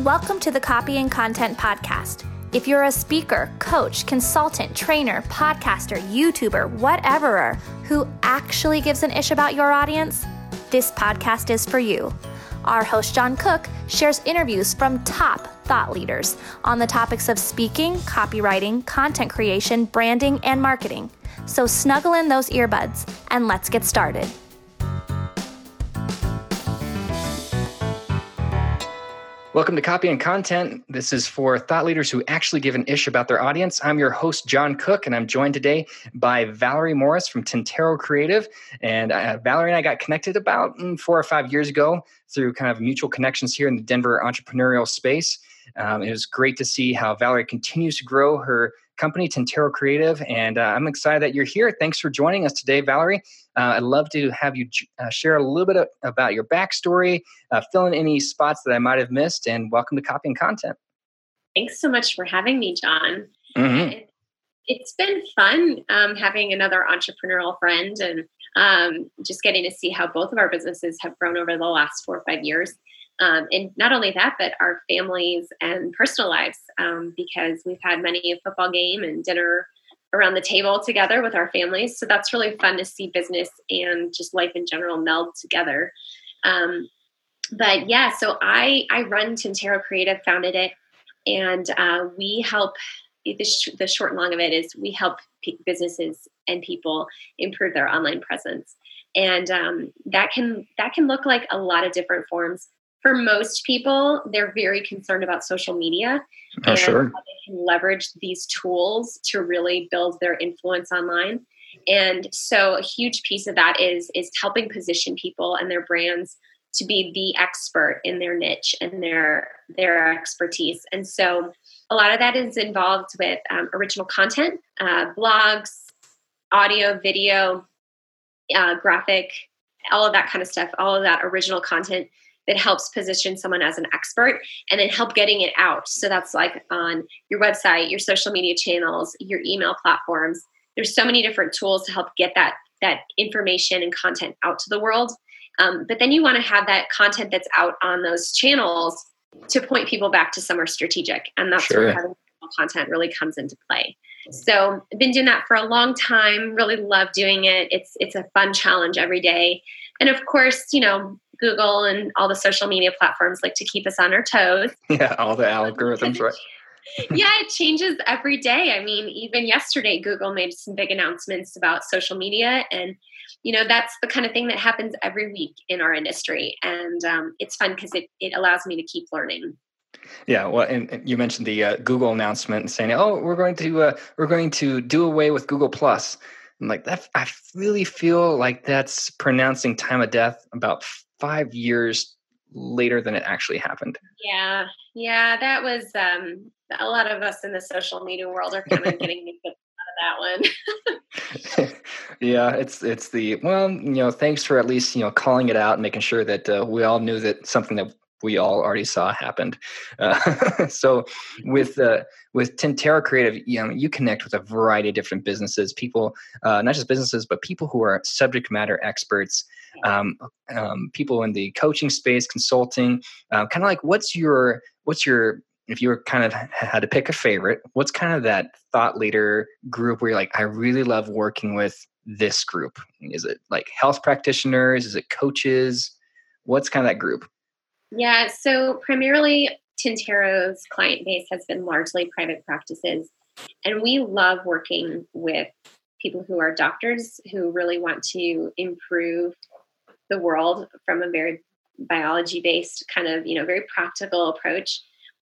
Welcome to the Copy and Content Podcast. If you're a speaker, coach, consultant, trainer, podcaster, YouTuber, whatever, who actually gives an ish about your audience, this podcast is for you. Our host, John Cook, shares interviews from top thought leaders on the topics of speaking, copywriting, content creation, branding, and marketing. So snuggle in those earbuds and let's get started. Welcome to Copy and Content. This is for thought leaders who actually give an ish about their audience. I'm your host, John Cook, and I'm joined today by Valerie Morris from Tintero Creative. And uh, Valerie and I got connected about mm, four or five years ago through kind of mutual connections here in the Denver entrepreneurial space. Um, it was great to see how Valerie continues to grow her company, Tintero Creative. And uh, I'm excited that you're here. Thanks for joining us today, Valerie. Uh, I'd love to have you uh, share a little bit of, about your backstory, uh, fill in any spots that I might have missed, and welcome to Copy and Content. Thanks so much for having me, John. Mm-hmm. It, has been fun um, having another entrepreneurial friend and um, just getting to see how both of our businesses have grown over the last four or five years. Um, and not only that, but our families and personal lives, um, because we've had many a football game and dinner around the table together with our families. So that's really fun to see business and just life in general meld together. Um, but yeah, so I I run Tintero Creative, founded it, and uh, we help. The, sh- the short and long of it is we help p- businesses and people improve their online presence, and um, that can that can look like a lot of different forms for most people, they're very concerned about social media oh, and sure. how they can leverage these tools to really build their influence online. And so a huge piece of that is is helping position people and their brands to be the expert in their niche and their their expertise. And so a lot of that is involved with um, original content, uh, blogs, audio, video, uh, graphic, all of that kind of stuff, all of that original content that helps position someone as an expert and then help getting it out. So that's like on your website, your social media channels, your email platforms. There's so many different tools to help get that that information and content out to the world. Um, but then you want to have that content that's out on those channels to point people back to somewhere strategic, and that's sure. where having content really comes into play. So I've been doing that for a long time. Really love doing it. It's it's a fun challenge every day. And of course, you know, Google and all the social media platforms like to keep us on our toes. Yeah, all the algorithms, right? yeah, it changes every day. I mean, even yesterday, Google made some big announcements about social media, and you know that's the kind of thing that happens every week in our industry, and um, it's fun because it it allows me to keep learning. Yeah, well, and, and you mentioned the uh, Google announcement saying, "Oh, we're going to uh, we're going to do away with Google Plus." I'm like that. I really feel like that's pronouncing time of death about five years later than it actually happened. Yeah, yeah, that was um, a lot of us in the social media world are kind of getting out of that one. yeah, it's it's the well, you know, thanks for at least you know calling it out and making sure that uh, we all knew that something that we all already saw happened. Uh, so with uh, with Tintero Creative, you know, you connect with a variety of different businesses, people, uh, not just businesses, but people who are subject matter experts, um, um, people in the coaching space, consulting. Uh, kind of like, what's your what's your if you were kind of had to pick a favorite, what's kind of that thought leader group where you're like, I really love working with this group? Is it like health practitioners? Is it coaches? What's kind of that group? Yeah, so primarily Tintero's client base has been largely private practices. And we love working with people who are doctors who really want to improve the world from a very biology based kind of, you know, very practical approach.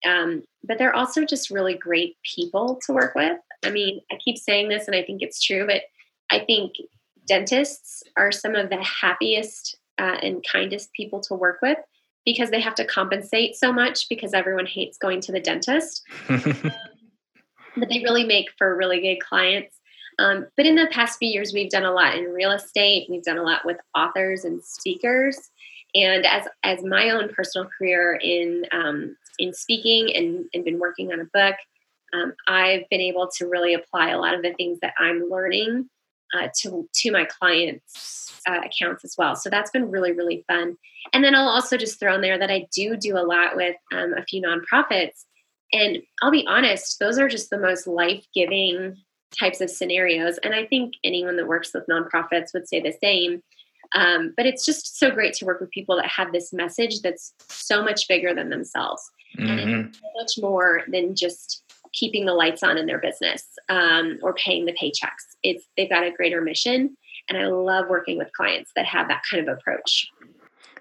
Um, but they're also just really great people to work with. I mean, I keep saying this and I think it's true, but I think dentists are some of the happiest uh, and kindest people to work with because they have to compensate so much because everyone hates going to the dentist. but they really make for really good clients. Um, but in the past few years, we've done a lot in real estate. We've done a lot with authors and speakers. And as as my own personal career in um, in speaking and, and been working on a book, um, I've been able to really apply a lot of the things that I'm learning uh, to to my clients' uh, accounts as well. So that's been really really fun. And then I'll also just throw in there that I do do a lot with um, a few nonprofits, and I'll be honest, those are just the most life giving types of scenarios. And I think anyone that works with nonprofits would say the same. Um, but it's just so great to work with people that have this message that's so much bigger than themselves mm-hmm. and so much more than just keeping the lights on in their business um, or paying the paychecks. It's they've got a greater mission, and I love working with clients that have that kind of approach.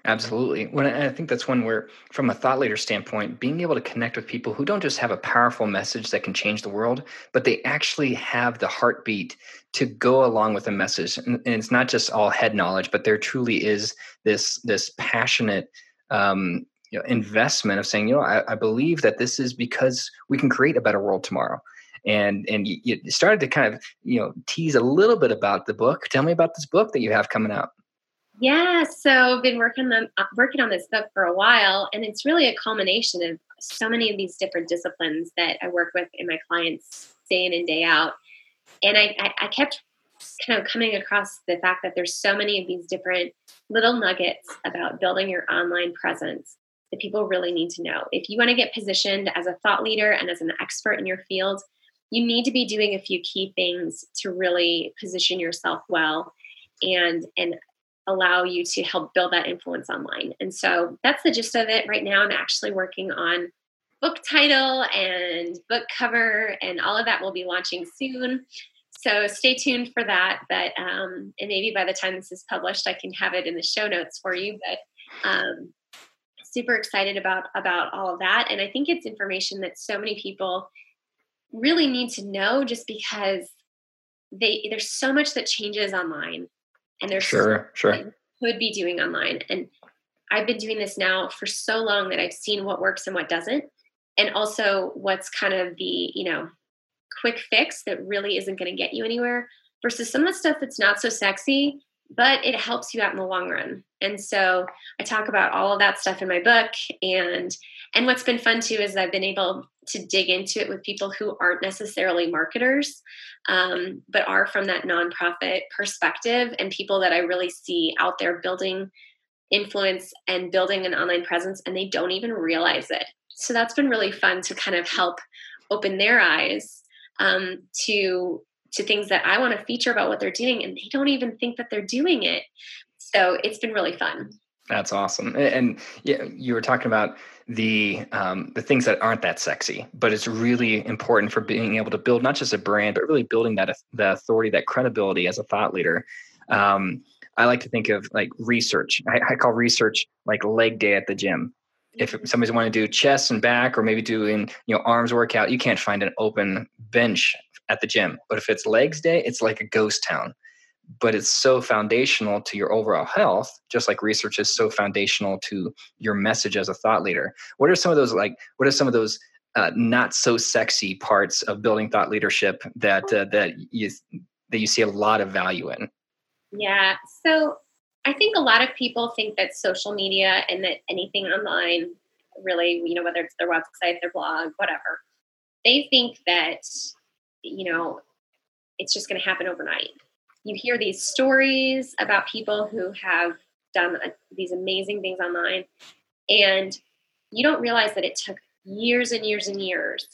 Absolutely. When I think that's one where, from a thought leader standpoint, being able to connect with people who don't just have a powerful message that can change the world, but they actually have the heartbeat to go along with the message. And, it's not just all head knowledge, but there truly is this this passionate um, you know, investment of saying, you know, I, I, believe that this is because we can create a better world tomorrow. And and you, you started to kind of you know tease a little bit about the book. Tell me about this book that you have coming out. Yeah, so I've been working on uh, working on this book for a while, and it's really a culmination of so many of these different disciplines that I work with in my clients day in and day out. And I, I, I kept kind of coming across the fact that there's so many of these different little nuggets about building your online presence that people really need to know. If you want to get positioned as a thought leader and as an expert in your field, you need to be doing a few key things to really position yourself well and and allow you to help build that influence online. And so that's the gist of it. Right now, I'm actually working on book title and book cover, and all of that will be launching soon. So stay tuned for that. But um, and maybe by the time this is published, I can have it in the show notes for you. But um, super excited about about all of that, and I think it's information that so many people really need to know, just because they there's so much that changes online and there's sure, sure. could be doing online. And I've been doing this now for so long that I've seen what works and what doesn't, and also what's kind of the you know quick fix that really isn't going to get you anywhere versus some of the stuff that's not so sexy but it helps you out in the long run. And so i talk about all of that stuff in my book and and what's been fun too is i've been able to dig into it with people who aren't necessarily marketers um, but are from that nonprofit perspective and people that i really see out there building influence and building an online presence and they don't even realize it. So that's been really fun to kind of help open their eyes um, to to things that I want to feature about what they're doing, and they don't even think that they're doing it. So it's been really fun. That's awesome. And yeah, you were talking about the um, the things that aren't that sexy, but it's really important for being able to build not just a brand, but really building that the authority, that credibility as a thought leader. Um, I like to think of like research. I, I call research like leg day at the gym if somebody's want to do chest and back or maybe doing you know arms workout you can't find an open bench at the gym. But if it's legs day, it's like a ghost town. But it's so foundational to your overall health, just like research is so foundational to your message as a thought leader. What are some of those like? What are some of those uh, not so sexy parts of building thought leadership that uh, that you that you see a lot of value in? Yeah. So I think a lot of people think that social media and that anything online, really, you know, whether it's their website, their blog, whatever, they think that you know, it's just going to happen overnight. You hear these stories about people who have done a, these amazing things online, and you don't realize that it took years and years and years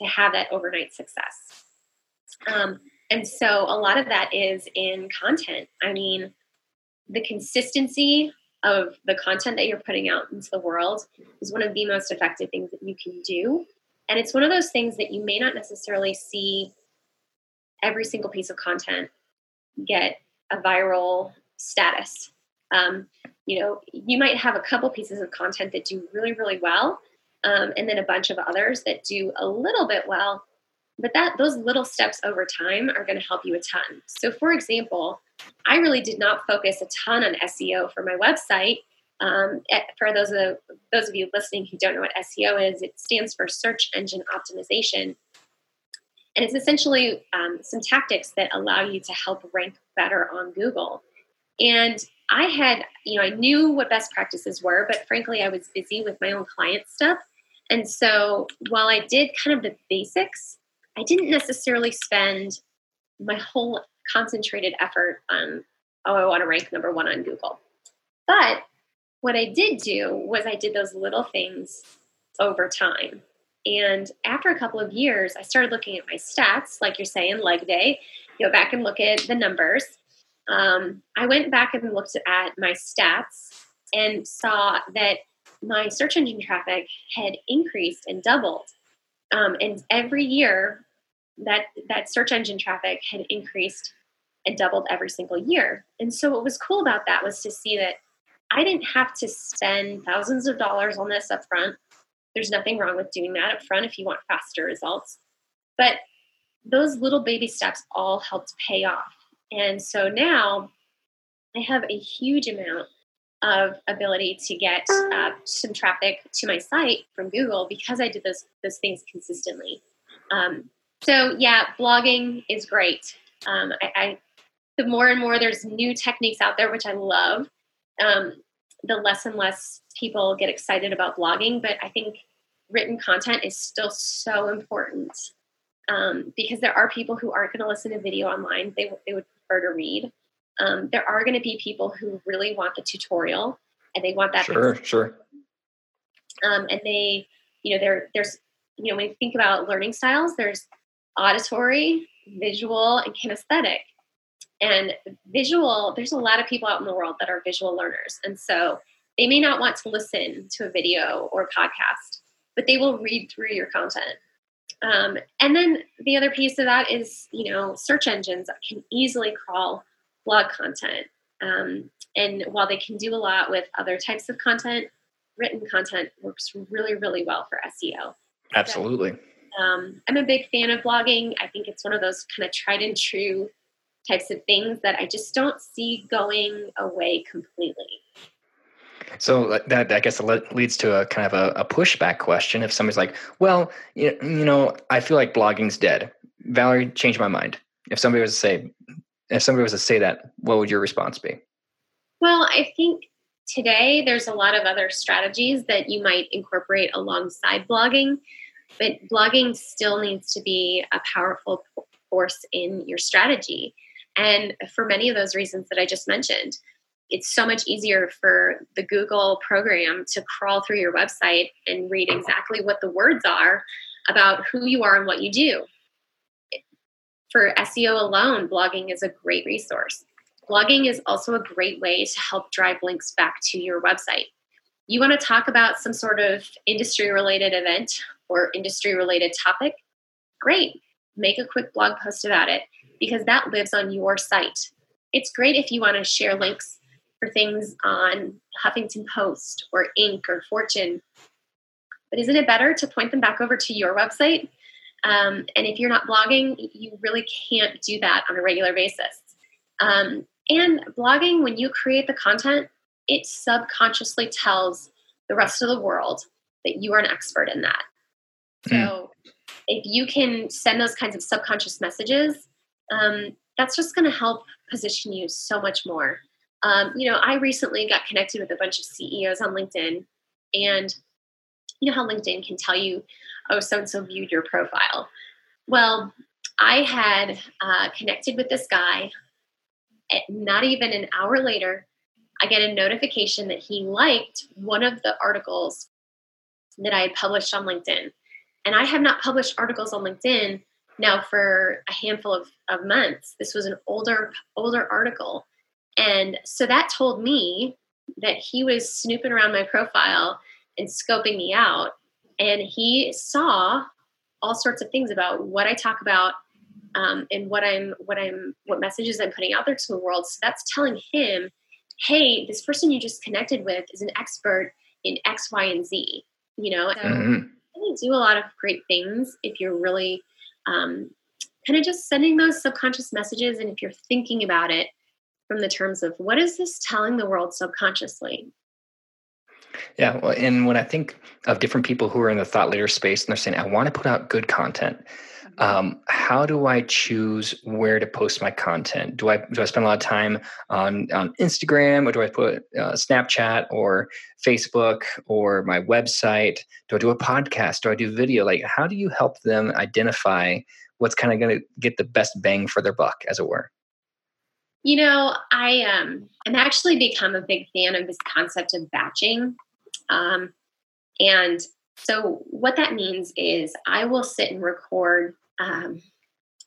to have that overnight success. Um, and so a lot of that is in content. I mean, the consistency of the content that you're putting out into the world is one of the most effective things that you can do and it's one of those things that you may not necessarily see every single piece of content get a viral status. Um, you know, you might have a couple pieces of content that do really, really well, um, and then a bunch of others that do a little bit well. But that those little steps over time are going to help you a ton. So, for example, I really did not focus a ton on SEO for my website um, eh, for those of those of you listening who don't know what SEO is, it stands for Search Engine Optimization, and it's essentially um, some tactics that allow you to help rank better on Google. And I had, you know, I knew what best practices were, but frankly, I was busy with my own client stuff. And so while I did kind of the basics, I didn't necessarily spend my whole concentrated effort on, oh, I want to rank number one on Google. But what I did do was I did those little things over time. And after a couple of years, I started looking at my stats, like you're saying, leg day, go back and look at the numbers. Um, I went back and looked at my stats and saw that my search engine traffic had increased and doubled. Um, and every year, that that search engine traffic had increased and doubled every single year. And so, what was cool about that was to see that I didn't have to spend thousands of dollars on this up front. There's nothing wrong with doing that up front if you want faster results. But those little baby steps all helped pay off. And so now I have a huge amount of ability to get uh, some traffic to my site from Google because I did those those things consistently. Um, so yeah, blogging is great. Um, I, I, the more and more there's new techniques out there, which I love. Um, the less and less people get excited about blogging, but I think written content is still so important um, because there are people who aren't going to listen to video online; they they would prefer to read. Um, there are going to be people who really want the tutorial and they want that. Sure, sure. Um, and they, you know, there, there's, you know, when you think about learning styles, there's auditory, visual, and kinesthetic. And visual, there's a lot of people out in the world that are visual learners. And so they may not want to listen to a video or a podcast, but they will read through your content. Um, and then the other piece of that is, you know, search engines can easily crawl blog content. Um, and while they can do a lot with other types of content, written content works really, really well for SEO. Absolutely. So, um, I'm a big fan of blogging. I think it's one of those kind of tried and true types of things that I just don't see going away completely. So that I guess leads to a kind of a, a pushback question. If somebody's like, "Well, you know, I feel like blogging's dead," Valerie, change my mind. If somebody was to say, if somebody was to say that, what would your response be? Well, I think today there's a lot of other strategies that you might incorporate alongside blogging, but blogging still needs to be a powerful force in your strategy. And for many of those reasons that I just mentioned, it's so much easier for the Google program to crawl through your website and read exactly what the words are about who you are and what you do for SEO alone, blogging is a great resource. Blogging is also a great way to help drive links back to your website. You want to talk about some sort of industry related event or industry related topic? Great. Make a quick blog post about it because that lives on your site. It's great if you want to share links for things on Huffington Post or Inc. or Fortune. But isn't it better to point them back over to your website um, and if you're not blogging, you really can't do that on a regular basis. Um, and blogging, when you create the content, it subconsciously tells the rest of the world that you are an expert in that. Mm. So if you can send those kinds of subconscious messages, um, that's just going to help position you so much more. Um, you know, I recently got connected with a bunch of CEOs on LinkedIn, and you know how LinkedIn can tell you oh, so and so viewed your profile. Well, I had uh, connected with this guy. Not even an hour later, I get a notification that he liked one of the articles that I had published on LinkedIn. And I have not published articles on LinkedIn now for a handful of, of months. This was an older older article. And so that told me that he was snooping around my profile and scoping me out and he saw all sorts of things about what I talk about um, and what I'm what I'm what messages I'm putting out there to the world. So that's telling him, hey, this person you just connected with is an expert in X, Y, and Z. You know, so mm-hmm. you do a lot of great things if you're really um, kind of just sending those subconscious messages, and if you're thinking about it from the terms of what is this telling the world subconsciously yeah, well, and when I think of different people who are in the thought leader space and they're saying, I want to put out good content. Um, how do I choose where to post my content? Do I do I spend a lot of time on on Instagram, or do I put uh, Snapchat or Facebook or my website? Do I do a podcast? Do I do video? Like, how do you help them identify what's kind of going to get the best bang for their buck, as it were? You know, I um, I'm actually become a big fan of this concept of batching, um, and so what that means is I will sit and record. Um,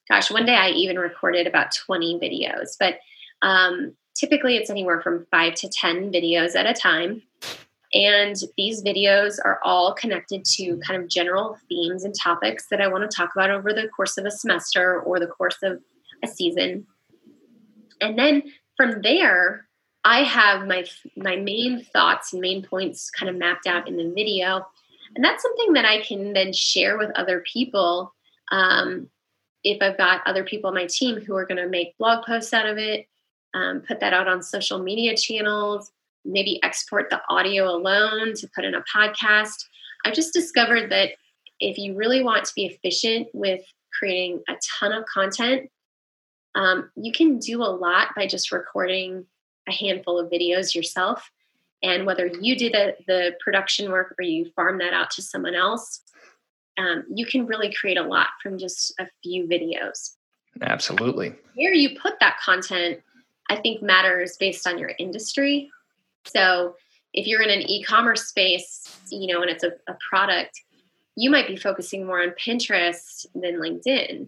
gosh, one day I even recorded about 20 videos, but um, typically it's anywhere from five to 10 videos at a time. And these videos are all connected to kind of general themes and topics that I want to talk about over the course of a semester or the course of a season. And then from there, I have my my main thoughts and main points kind of mapped out in the video, and that's something that I can then share with other people. Um, if I've got other people on my team who are going to make blog posts out of it, um, put that out on social media channels, maybe export the audio alone to put in a podcast. I've just discovered that if you really want to be efficient with creating a ton of content, um, you can do a lot by just recording a handful of videos yourself. And whether you do the, the production work or you farm that out to someone else, um, you can really create a lot from just a few videos. Absolutely. Where you put that content, I think, matters based on your industry. So if you're in an e-commerce space, you know, and it's a, a product, you might be focusing more on Pinterest than LinkedIn.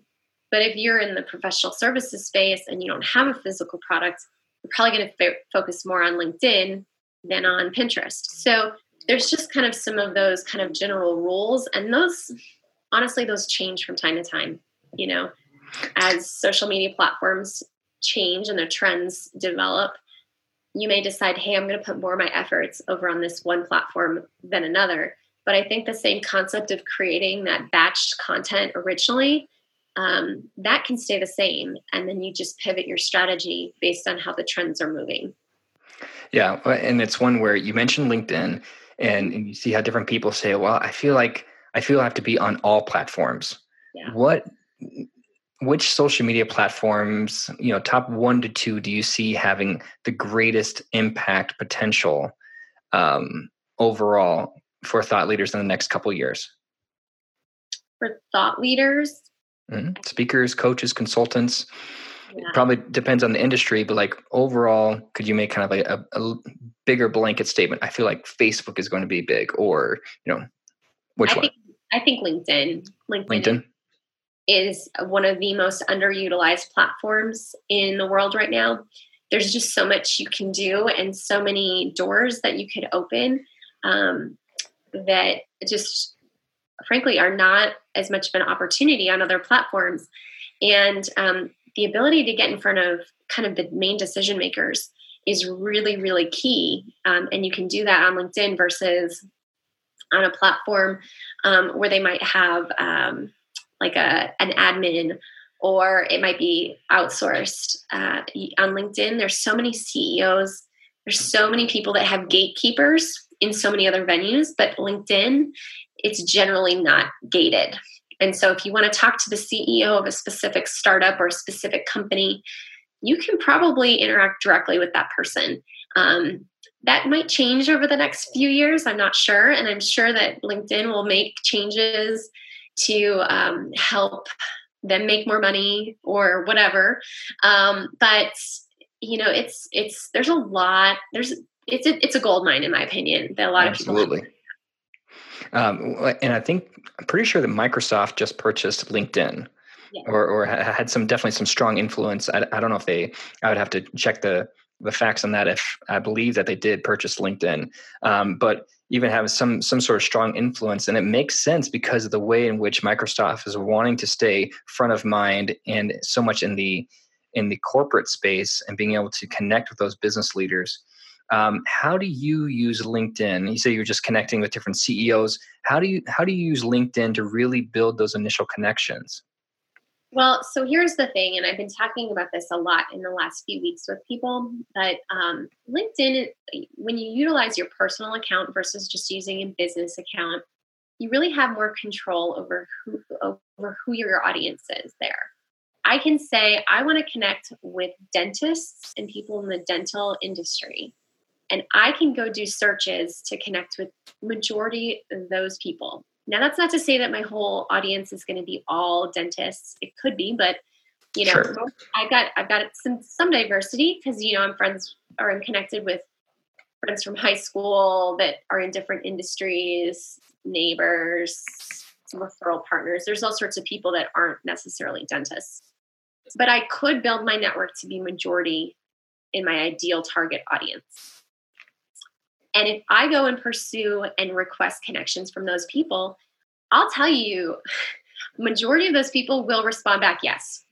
But if you're in the professional services space and you don't have a physical product, you're probably going to f- focus more on LinkedIn than on Pinterest. So there's just kind of some of those kind of general rules, and those honestly those change from time to time. You know, as social media platforms change and the trends develop, you may decide, hey, I'm going to put more of my efforts over on this one platform than another. But I think the same concept of creating that batched content originally, um, that can stay the same. And then you just pivot your strategy based on how the trends are moving. Yeah. And it's one where you mentioned LinkedIn and, and you see how different people say, well, I feel like I feel I have to be on all platforms. Yeah. What which social media platforms, you know, top one to two, do you see having the greatest impact potential um, overall for thought leaders in the next couple years? For thought leaders, mm-hmm. speakers, coaches, consultants. Yeah. probably depends on the industry, but like overall, could you make kind of like a, a, bigger blanket statement? I feel like Facebook is going to be big, or you know, which I one? Think, I think LinkedIn. LinkedIn. LinkedIn is one of the most underutilized platforms in the world right now. There's just so much you can do and so many doors that you could open um, that just frankly are not as much of an opportunity on other platforms. And um, the ability to get in front of kind of the main decision makers is really, really key. Um, and you can do that on LinkedIn versus on a platform um, where they might have um, like a an admin or it might be outsourced. Uh, on linkedin there's so many ceos there's so many people that have gatekeepers in so many other venues but linkedin it's generally not gated and so if you want to talk to the ceo of a specific startup or a specific company you can probably interact directly with that person um, that might change over the next few years i'm not sure and i'm sure that linkedin will make changes to um, help them make more money or whatever. Um, but you know, it's it's there's a lot. There's it's a, it's a gold mine in my opinion that a lot Absolutely. of people. Um, and I think I'm pretty sure that Microsoft just purchased LinkedIn. Yeah. Or, or had some definitely some strong influence. I, I don't know if they. I would have to check the the facts on that. If I believe that they did purchase LinkedIn, um, but even have some some sort of strong influence and it makes sense because of the way in which microsoft is wanting to stay front of mind and so much in the in the corporate space and being able to connect with those business leaders um, how do you use linkedin you say you're just connecting with different ceos how do you how do you use linkedin to really build those initial connections well, so here's the thing, and I've been talking about this a lot in the last few weeks with people. But um, LinkedIn, when you utilize your personal account versus just using a business account, you really have more control over who over who your audience is there. I can say I want to connect with dentists and people in the dental industry, and I can go do searches to connect with majority of those people now, that's not to say that my whole audience is going to be all dentists. It could be, but You know, sure. I've got I've got some some diversity because you know I'm friends or I'm connected with friends from high school that are in different industries, neighbors, referral partners. There's all sorts of people that aren't necessarily dentists. But I could build my network to be majority in my ideal target audience. And if I go and pursue and request connections from those people, I'll tell you, majority of those people will respond back yes.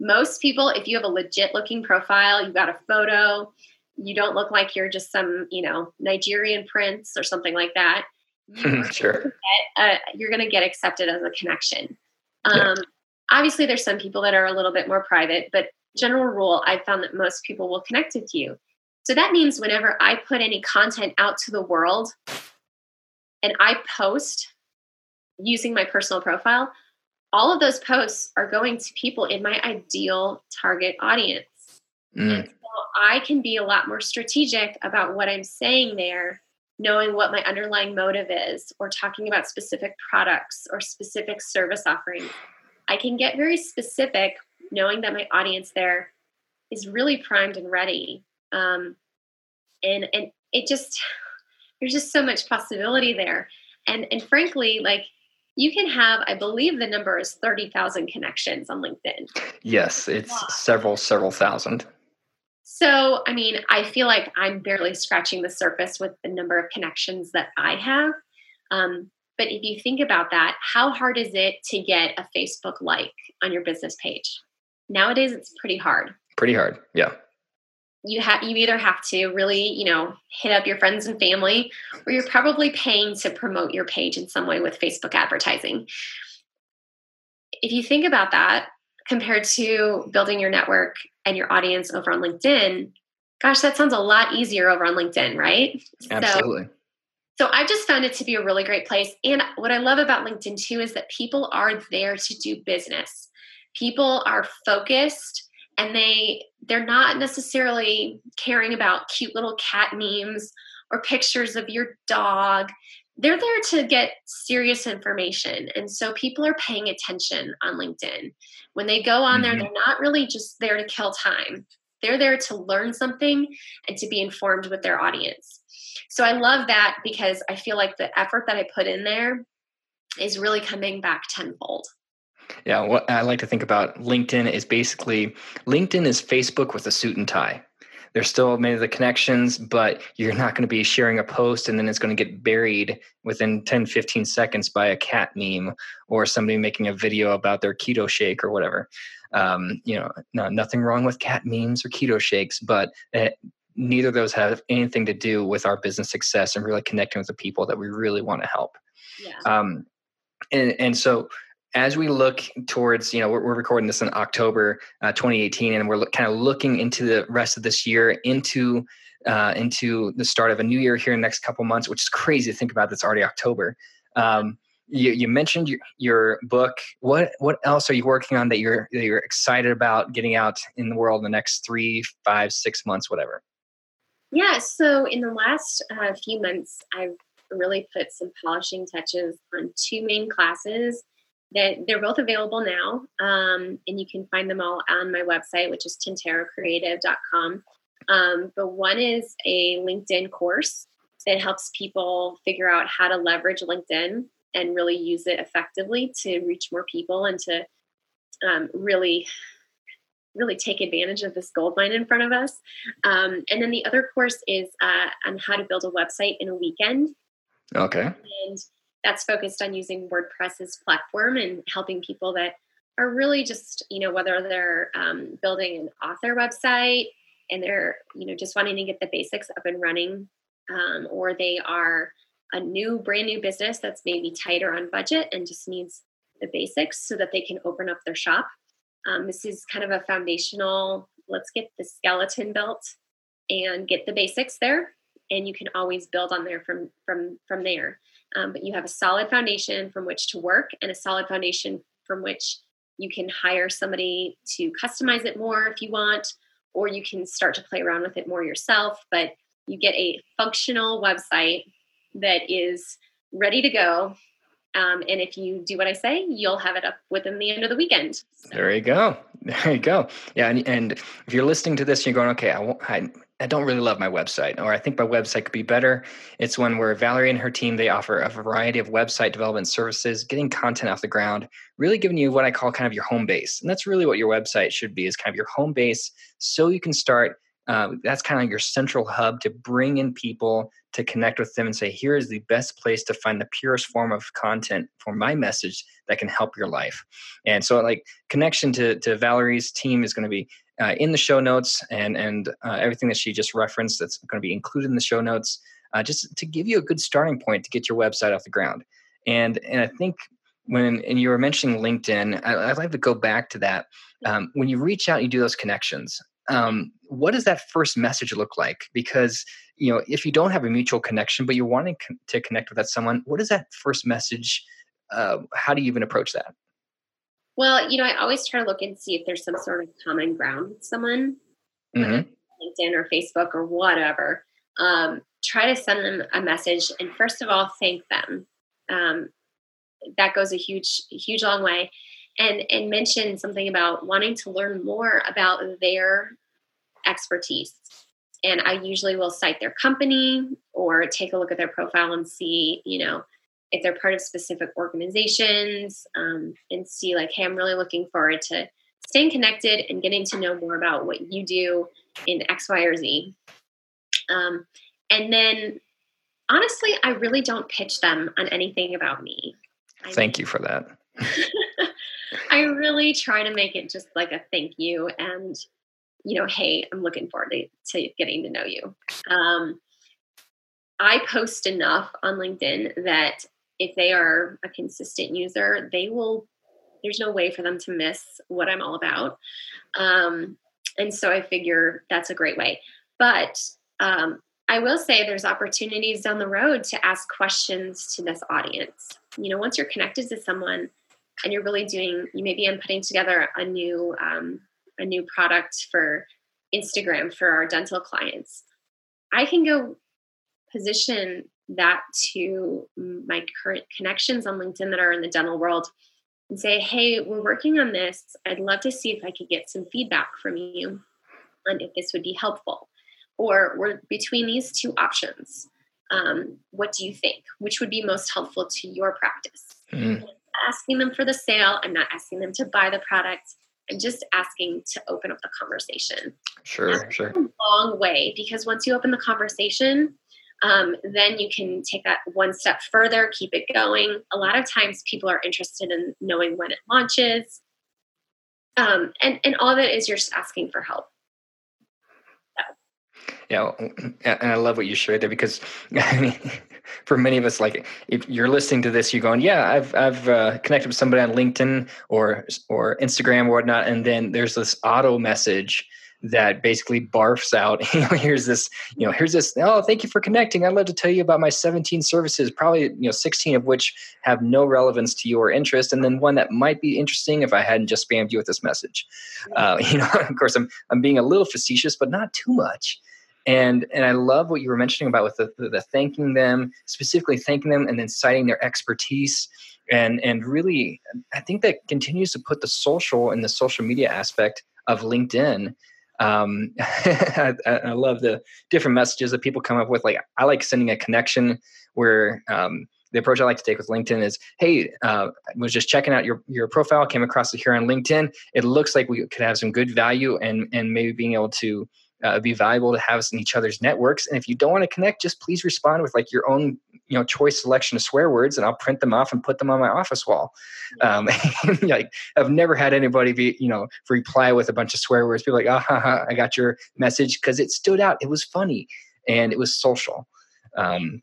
Most people, if you have a legit looking profile, you got a photo, you don't look like you're just some, you know, Nigerian prince or something like that. sure. uh, you're going to get accepted as a connection. Um, yeah. Obviously, there's some people that are a little bit more private, but general rule, I've found that most people will connect with you. So that means whenever I put any content out to the world and I post using my personal profile, all of those posts are going to people in my ideal target audience. Mm. so I can be a lot more strategic about what I'm saying there, knowing what my underlying motive is, or talking about specific products or specific service offerings. I can get very specific knowing that my audience there is really primed and ready. Um, and and it just there's just so much possibility there. And and frankly, like you can have, I believe the number is 30,000 connections on LinkedIn. Yes, it's wow. several, several thousand. So, I mean, I feel like I'm barely scratching the surface with the number of connections that I have. Um, but if you think about that, how hard is it to get a Facebook like on your business page? Nowadays, it's pretty hard. Pretty hard, yeah. You have you either have to really, you know, hit up your friends and family, or you're probably paying to promote your page in some way with Facebook advertising. If you think about that, compared to building your network and your audience over on LinkedIn, gosh, that sounds a lot easier over on LinkedIn, right? Absolutely. So, so I just found it to be a really great place. And what I love about LinkedIn too is that people are there to do business. People are focused and they they're not necessarily caring about cute little cat memes or pictures of your dog they're there to get serious information. And so people are paying attention on LinkedIn. When they go on mm-hmm. there, they're not really just there to kill time. They're there to learn something and to be informed with their audience. So I love that because I feel like the effort that I put in there is really coming back tenfold. Yeah, what I like to think about LinkedIn is basically LinkedIn is Facebook with a suit and tie there's still many of the connections, but you're not going to be sharing a post and then it's going to get buried within 10, 15 seconds by a cat meme or somebody making a video about their keto shake or whatever. Um, you know, no, nothing wrong with cat memes or keto shakes, but it, neither of those have anything to do with our business success and really connecting with the people that we really want to help. Yeah. Um, and, and so as we look towards, you know, we're, we're recording this in October uh, 2018, and we're kind of looking into the rest of this year, into uh, into the start of a new year here in the next couple months, which is crazy to think about. That's already October. Um, you, you, mentioned your, your, book. What what else are you working on that you're that you're excited about getting out in the world in the next three, five, six months, whatever? Yeah. So in the last uh, few months, I've really put some polishing touches on two main classes that they're both available now um, and you can find them all on my website which is tinterocreative.com um, but one is a linkedin course that helps people figure out how to leverage linkedin and really use it effectively to reach more people and to um, really really take advantage of this gold mine in front of us. Um, and then the other course is uh, on how to build a website in a weekend. Okay. And that's focused on using WordPress's platform and helping people that are really just, you know, whether they're um, building an author website and they're, you know, just wanting to get the basics up and running, um, or they are a new, brand new business that's maybe tighter on budget and just needs the basics so that they can open up their shop. Um, this is kind of a foundational, let's get the skeleton built and get the basics there. And you can always build on there from from from there um, but you have a solid foundation from which to work and a solid foundation from which you can hire somebody to customize it more if you want, or you can start to play around with it more yourself. But you get a functional website that is ready to go. Um, and if you do what I say, you'll have it up within the end of the weekend. So. There you go. There you go. Yeah, and, and if you're listening to this, and you're going, okay, I, I I don't really love my website, or I think my website could be better. It's one where Valerie and her team they offer a variety of website development services, getting content off the ground, really giving you what I call kind of your home base, and that's really what your website should be is kind of your home base, so you can start. Uh, that's kind of your central hub to bring in people to connect with them and say, here is the best place to find the purest form of content for my message that can help your life. And so, like connection to to Valerie's team is going to be uh, in the show notes and and uh, everything that she just referenced that's going to be included in the show notes uh, just to give you a good starting point to get your website off the ground. And and i think when and you were mentioning linkedin I, would like to go back to that. Um, when you reach out and you do those connections um, what does that first message look like because you know if you don't have a mutual connection but you're wanting to connect with that someone what is that first message uh, how do you even approach that well, you know, I always try to look and see if there's some sort of common ground with someone, mm-hmm. LinkedIn or Facebook or whatever. Um, try to send them a message, and first of all, thank them. Um, that goes a huge, huge long way. And and mention something about wanting to learn more about their expertise. And I usually will cite their company or take a look at their profile and see, you know, if they're part of specific organizations um, and see like hey i'm really looking forward to staying connected and getting to know more about what you do in x y or z. Um, and then honestly i really don't pitch them on anything about me. Thank you for that i really try to make it just like a thank you and you know hey i'm looking forward to, to getting to know you um, I post enough on LinkedIn that if they are a consistent user, they will, there's no way for them to miss what I'm all about. Um, and so I figure that's a great way. But um, I will say there's opportunities down the road to ask questions to this audience. You know, once you're connected to someone and you're really doing, you maybe I'm putting together a new um, a new product for Instagram for our dental clients. I can go position that to my current connections on LinkedIn that are in the dental world and say, hey, we're working on this. I'd love to see if I could get some feedback from you on if this would be helpful. Or we're between these two options. Um, what do you think? Which would be most helpful to your practice? Mm. Asking them for the sale. I'm not asking them to buy the product. I'm just asking to open up the conversation. Sure, That's sure. A long way because once you open the conversation, um, then you can take that one step further, keep it going. A lot of times people are interested in knowing when it launches. Um, and, and all that is you're just asking for help. Yeah, and I love what you shared there because I mean, for many of us, like if you're listening to this, you're going, "Yeah, I've I've uh, connected with somebody on LinkedIn or or Instagram or whatnot," and then there's this auto message that basically barfs out here's this you know here's this oh thank you for connecting. I'd love to tell you about my 17 services probably you know 16 of which have no relevance to your interest and then one that might be interesting if i hadn't just spammed you with this message. Uh, you know of course i'm i'm being a little facetious but not too much. And and i love what you were mentioning about with the, the, the thanking them specifically thanking them and then citing their expertise. And and really i think that continues to put the social and the social media aspect of linkedin um, I, I, love the different messages that people come up with. Like I like sending a connection where um, the approach I like to take with LinkedIn is, hey, uh, I was just checking out your your profile, came across it here on LinkedIn. It looks like we could have some good value and and maybe being able to uh, be valuable to have us in each other's networks. And if you don't want to connect, just please respond with like your own, you know, choice selection of swear words, and I'll print them off and put them on my office wall. Um, like I've never had anybody be, you know, reply with a bunch of swear words. People like, ah, ha, ha, I got your message because it stood out. It was funny and it was social. Um,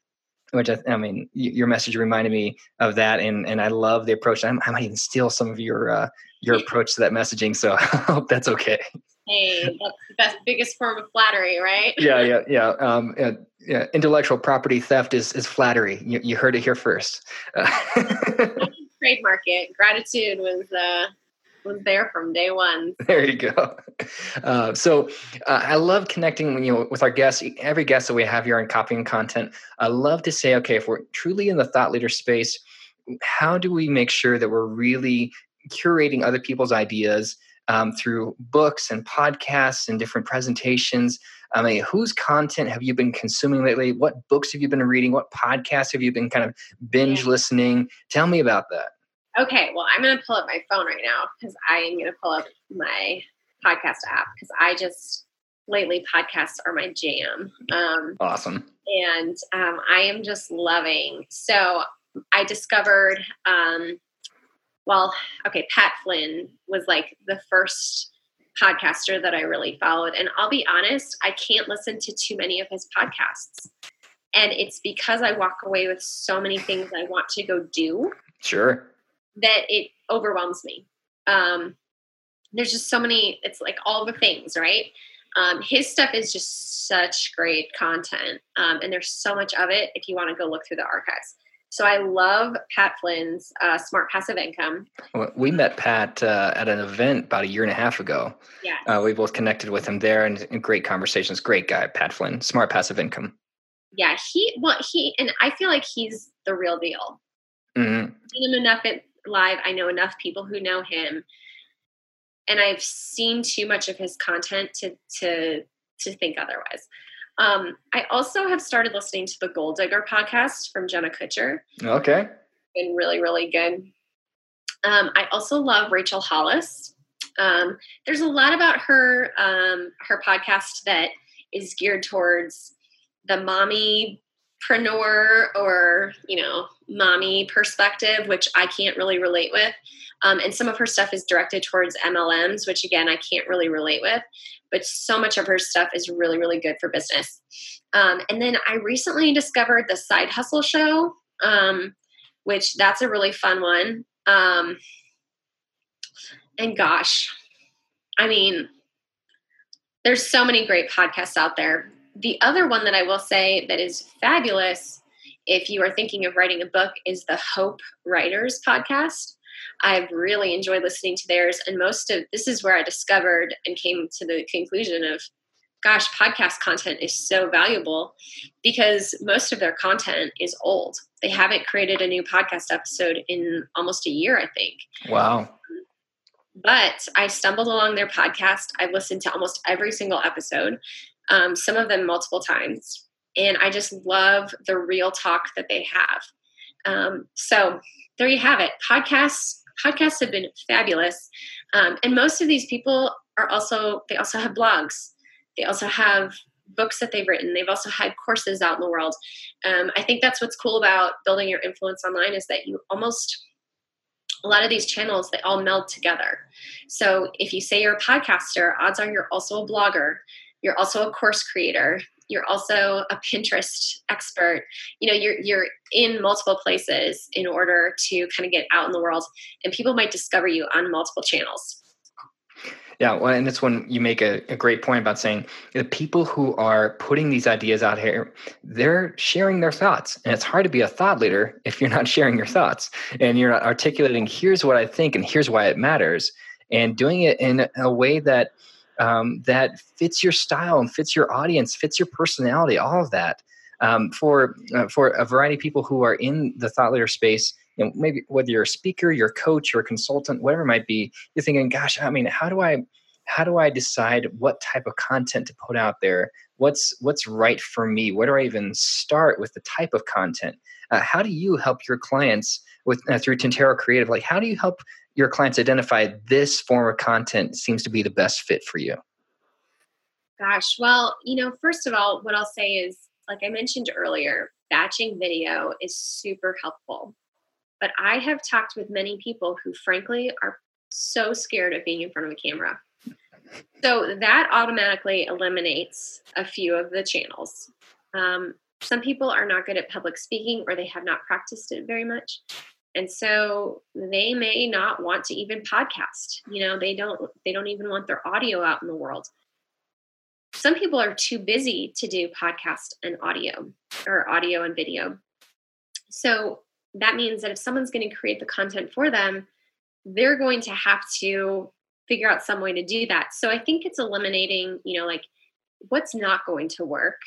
which I, I, mean, your message reminded me of that, and and I love the approach. I, I might even steal some of your uh, your approach to that messaging, so I hope that's okay. Hey, that's the best, biggest form of flattery, right? yeah, yeah, yeah. Um, yeah, yeah. Intellectual property theft is is flattery. You, you heard it here first. Uh, trademark it. Gratitude was uh, was there from day one. There you go. Uh, so uh, I love connecting you know with our guests. Every guest that we have here on Copy and Content, I love to say, okay, if we're truly in the thought leader space, how do we make sure that we're really curating other people's ideas? Um, through books and podcasts and different presentations. I mean, whose content have you been consuming lately? What books have you been reading? What podcasts have you been kind of binge listening? Tell me about that. Okay, well, I'm going to pull up my phone right now because I am going to pull up my podcast app because I just lately podcasts are my jam. Um, awesome. And um, I am just loving. So I discovered, um, well, okay, Pat Flynn was like the first podcaster that I really followed. And I'll be honest, I can't listen to too many of his podcasts. And it's because I walk away with so many things I want to go do. Sure. That it overwhelms me. Um, there's just so many, it's like all the things, right? Um, his stuff is just such great content. Um, and there's so much of it if you want to go look through the archives. So I love Pat Flynn's uh, Smart Passive Income. We met Pat uh, at an event about a year and a half ago. Yeah. Uh, we both connected with him there and, and, great conversations. Great guy, Pat Flynn, Smart Passive Income. Yeah, he, well, he, and I feel like he's the real deal. Mm-hmm. Seen him enough at live. I know enough people who know him and I've seen too much of his content to to to think otherwise. Um, I also have started listening to the Goal Digger podcast from Jenna Kutcher. Okay, been really really good. Um, I also love Rachel Hollis. Um, there's a lot about her um, her podcast that is geared towards the mommy preneur or you know mommy perspective which i can't really relate with um, and some of her stuff is directed towards mlms which again i can't really relate with but so much of her stuff is really really good for business. Um, and then i recently discovered the side hustle show um, which that's a really fun one. Um, and gosh i mean there's so many great podcasts out there. The other one that I will say that is fabulous if you are thinking of writing a book is the Hope Writers podcast. I've really enjoyed listening to theirs. And most of this is where I discovered and came to the conclusion of, gosh, podcast content is so valuable because most of their content is old. They haven't created a new podcast episode in almost a year, I think. Wow. But I stumbled along their podcast. I've listened to almost every single episode um, some of them multiple times. And I just love the real talk that they have. Um, so there you have it. Podcasts podcasts have been fabulous, um, and most of these people are also they also have blogs. They also have books that they've written. They've also had courses out in the world. Um, I think that's what's cool about building your influence online is that you almost a lot of these channels they all meld together. So if you say you're a podcaster, odds are you're also a blogger you're also a course creator you're also a pinterest expert you know you're you're in multiple places in order to kind of get out in the world and people might discover you on multiple channels yeah, well, and that's when you make a, a, great point about saying the people who are putting these ideas out here, they're sharing their thoughts. And it's hard to be a thought leader if you're not sharing your thoughts and you're not articulating, here's what I think and here's why it matters, and doing it in a way that um, that fits your style and fits your audience, fits your personality, all of that. Um, for uh, for a variety of people who are in the thought leader space, you know, maybe whether you're a speaker, you're a coach, you're a consultant, whatever it might be, you're thinking, "Gosh, I mean, how do I how do I decide what type of content to put out there? What's what's right for me? Where do I even start with the type of content? Uh, how do you help your clients with uh, through Tintero Creative? Like, how do you help your clients identify this form of content seems to be the best fit for you? Gosh, well, you know, first of all, what I'll say is, like I mentioned earlier, batching video is super helpful. But I have talked with many people who, frankly, are so scared of being in front of a camera. So that automatically eliminates a few of the channels. Um, some people are not good at public speaking or they have not practiced it very much. And so they may not want to even podcast. You know they don't they don't even want their audio out in the world. Some people are too busy to do podcast and audio or audio and video. So that means that if someone's going to create the content for them they're going to have to figure out some way to do that so i think it's eliminating you know like what's not going to work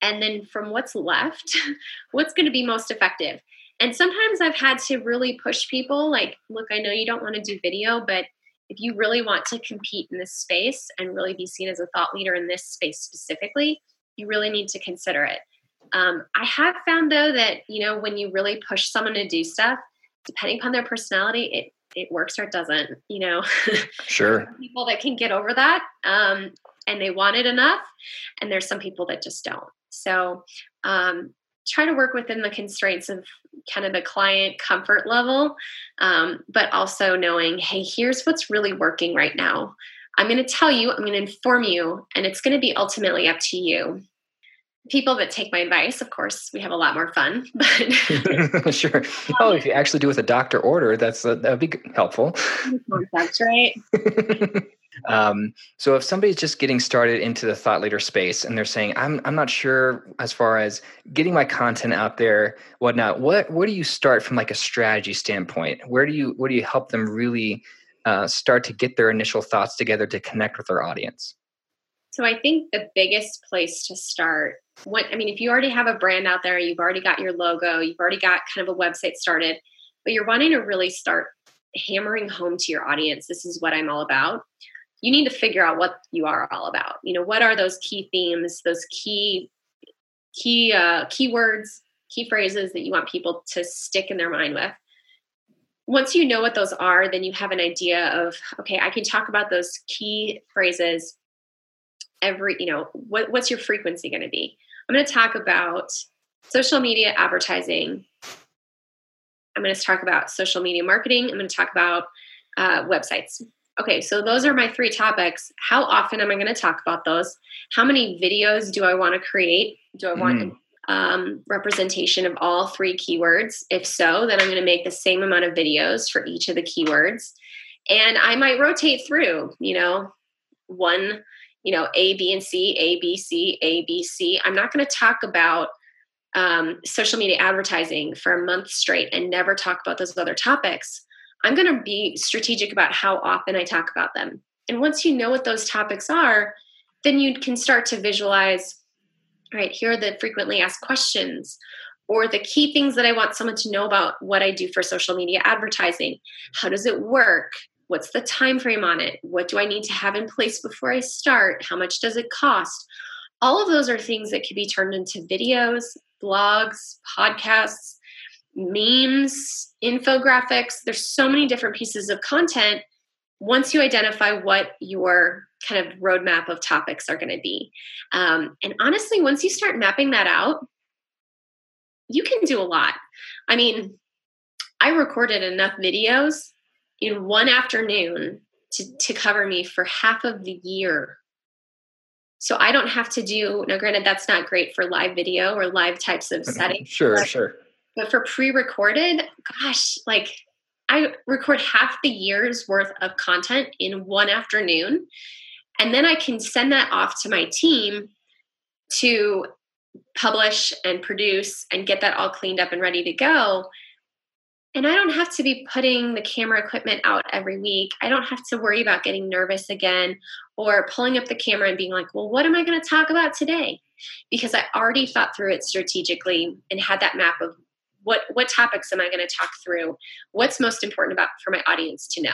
and then from what's left what's going to be most effective and sometimes I've had to really push people like, look, I know you don't want to do video, but if you really want to compete in this space and really be seen as a thought leader in this space specifically, you really need to consider it. Um, I have found though that you know when you really push someone to do stuff, depending upon their personality, it it works or it doesn't. You know, sure. people that can get over that, um, and they want it enough, and there's some people that just don't. So um, try to work within the constraints of kind of the client comfort level, um, but also knowing, hey, here's what's really working right now. I'm going to tell you, I'm going to inform you, and it's going to be ultimately up to you people that take my advice, of course, we have a lot more fun. But sure. Oh, if you actually do with a doctor order, that's uh, that'd be helpful. That's right. um, so if somebody's just getting started into the thought leader space and they're saying, "I'm I'm not sure as far as getting my content out there, whatnot," what where do you start from like a strategy standpoint? Where do you where do you help them really uh, start to get their initial thoughts together to connect with their audience? So I think the biggest place to start what I mean, if you already have a brand out there, you've already got your logo, you've already got kind of a website started, but you're wanting to really start hammering home to your audience, this is what I'm all about. You need to figure out what you are all about. You know, what are those key themes, those key key uh, keywords, key phrases that you want people to stick in their mind with. Once you know what those are, then you have an idea of okay, I can talk about those key phrases every you know what, what's your frequency going to be? I'm going to talk about social media advertising. I'm going to talk about social media marketing. I'm going to talk about uh, websites. Okay so those are my three topics. How often am i going to talk about those? How many videos do i want to create? Do i want mm. um, representation of all three keywords? If so then i'm going to make the same amount of videos for each of the keywords. And i might rotate through you know one you know, A, B, and C, A, B, C, A, B, C. I'm not going to talk about um, social media advertising for a month straight and never talk about those other topics. I'm going to be strategic about how often I talk about them. And once you know what those topics are, then you can start to visualize all right, here are the frequently asked questions or the key things that I want someone to know about what I do for social media advertising. How does it work? What's the time frame on it? What do i need to have in place before i start? How much does it cost? All of those are things that could be turned into videos blogs podcasts memes infographics. There's so many different pieces of content once you identify what your kind of roadmap of topics are going to be. Um, and honestly once you start mapping that out you can do a lot. I mean i recorded enough videos in one afternoon to, to cover me for half of the year. So I don't have to do, now granted, that's not great for live video or live types of settings. sure, but, sure. But for pre recorded, gosh, like I record half the year's worth of content in one afternoon. And then I can send that off to my team to publish and produce and get that all cleaned up and ready to go and I don't have to be putting the camera equipment out every week. I don't have to worry about getting nervous again or pulling up the camera and being like, well, what am I going to talk about today? Because I already thought through it strategically and had that map of what what topics am I going to talk through? What's most important about for my audience to know?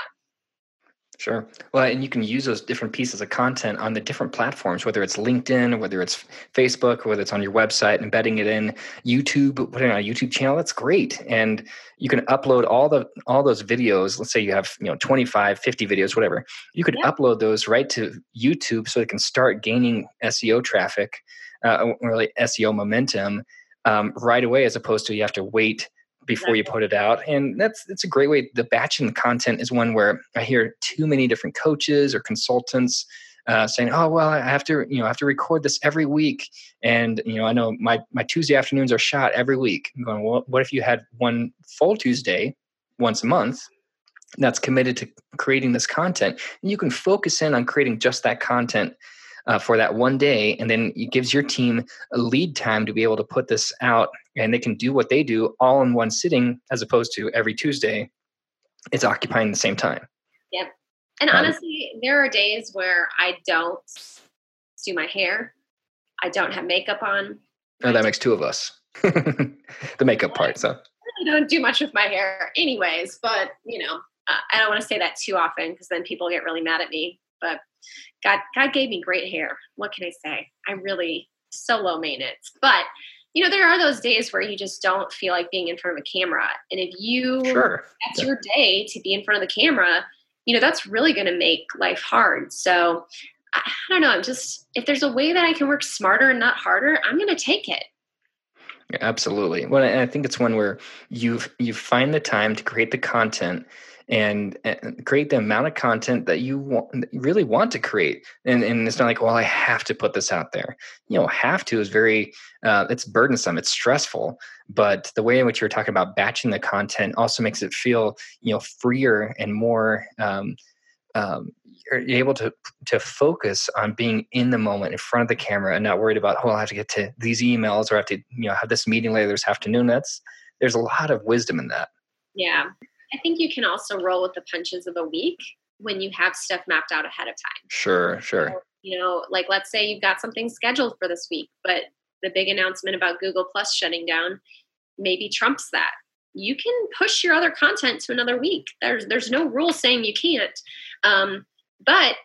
Sure. Well, and you can use those different pieces of content on the different platforms, whether it's LinkedIn, whether it's Facebook, whether it's on your website, embedding it in YouTube, putting it on a YouTube channel. That's great. And you can upload all the all those videos. Let's say you have, you know, 25, 50 videos, whatever. You could yeah. upload those right to YouTube so it can start gaining SEO traffic, uh, really SEO momentum um, right away, as opposed to you have to wait before you put it out and that's it's a great way the batching content is one where i hear too many different coaches or consultants uh, saying oh well i have to you know i have to record this every week and you know i know my my tuesday afternoons are shot every week. I'm going well what if you had one full tuesday once a month that's committed to creating this content? And you can focus in on creating just that content uh, for that one day and then it gives your team a lead time to be able to put this out and they can do what they do all in one sitting as opposed to every tuesday it's occupying the same time. Yep. And um, honestly there are days where i don't do my hair. I don't have makeup on. Oh, that makes two of us. The makeup part so. I don't do much with my hair anyways but you know uh, I don't want to say that too often because then people get really mad at me. But God, God gave me great hair. What can I say? I'm really so low maintenance. But you know, there are those days where you just don't feel like being in front of a camera. And if you sure. that's your day to be in front of the camera, you know, that's really going to make life hard. So I, I don't know. I'm just if there's a way that I can work smarter and not harder, I'm going to take it. Absolutely. Well, I think it's one where you you find the time to create the content and, and, create the amount of content that you want, really want to create. And, and it's not like, well, I have to put this out there. You know, have to is very, uh, it's burdensome, it's stressful. But the way in which you're talking about batching the content also makes it feel, you know, freer and more. Um, um, you're able to to focus on being in the moment in front of the camera and not worried about oh I have to get to these emails or I have to you know have this meeting later this afternoon. That's there's a lot of wisdom in that. Yeah, I think you can also roll with the punches of a week when you have stuff mapped out ahead of time. Sure, sure. So, you know, like let's say you've got something scheduled for this week, but the big announcement about Google Plus shutting down maybe trumps that. You can push your other content to another week. There's there's no rule saying you can't, um, but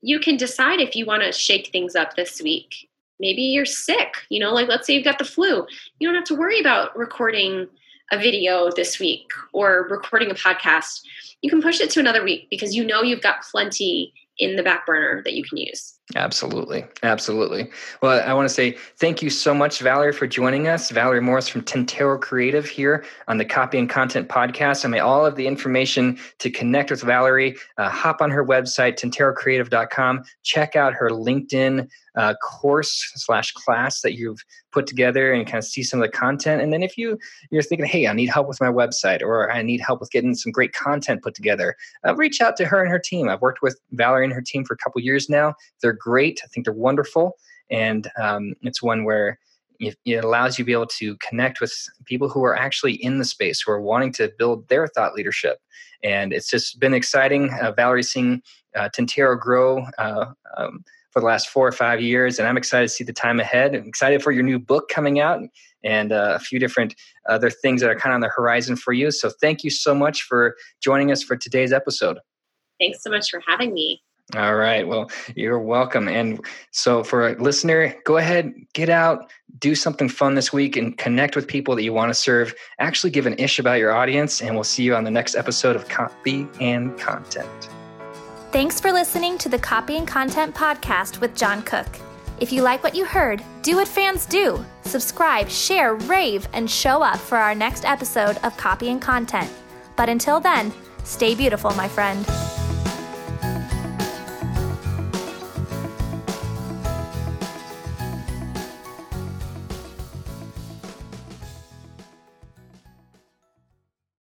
you can decide if you want to shake things up this week. Maybe you're sick. You know, like let's say you've got the flu. You don't have to worry about recording a video this week or recording a podcast, you can push it to another week because you know you've got plenty in the back burner that you can use. Absolutely. Absolutely. Well, I want to say thank you so much, Valerie, for joining us. Valerie Morris from Tintero Creative here on the Copy and Content Podcast. I mean, all of the information to connect with Valerie, uh, hop on her website, tinterocreative.com. Check out her LinkedIn uh, course slash class that you've put together and kind of see some of the content. And then if you you're thinking, hey, I need help with my website or I need help with getting some great content put together, uh, reach out to her and her team. I've worked with Valerie and her team for a couple years now. They're great. I think they're wonderful, and um, it's one where it, allows you to be able to connect with people who are actually in the space who are wanting to build their thought leadership and it's just been exciting uh, valerie seeing uh, tintero grow uh, um, for the last four or five years, and I'm excited to see the time ahead. I'm excited for your new book coming out and uh, a few different other things that are kind of on the horizon for you. So thank you so much for joining us for today's episode. Thanks so much for having me. All right. Well, you're welcome. And so, for a listener, go ahead, get out, do something fun this week, and connect with people that you want to serve. Actually, give an ish about your audience, and we'll see you on the next episode of Copy and Content. Thanks for listening to the Copy and Content Podcast with John Cook. If you like what you heard, do what fans do subscribe, share, rave, and show up for our next episode of Copy and Content. But until then, stay beautiful, my friend.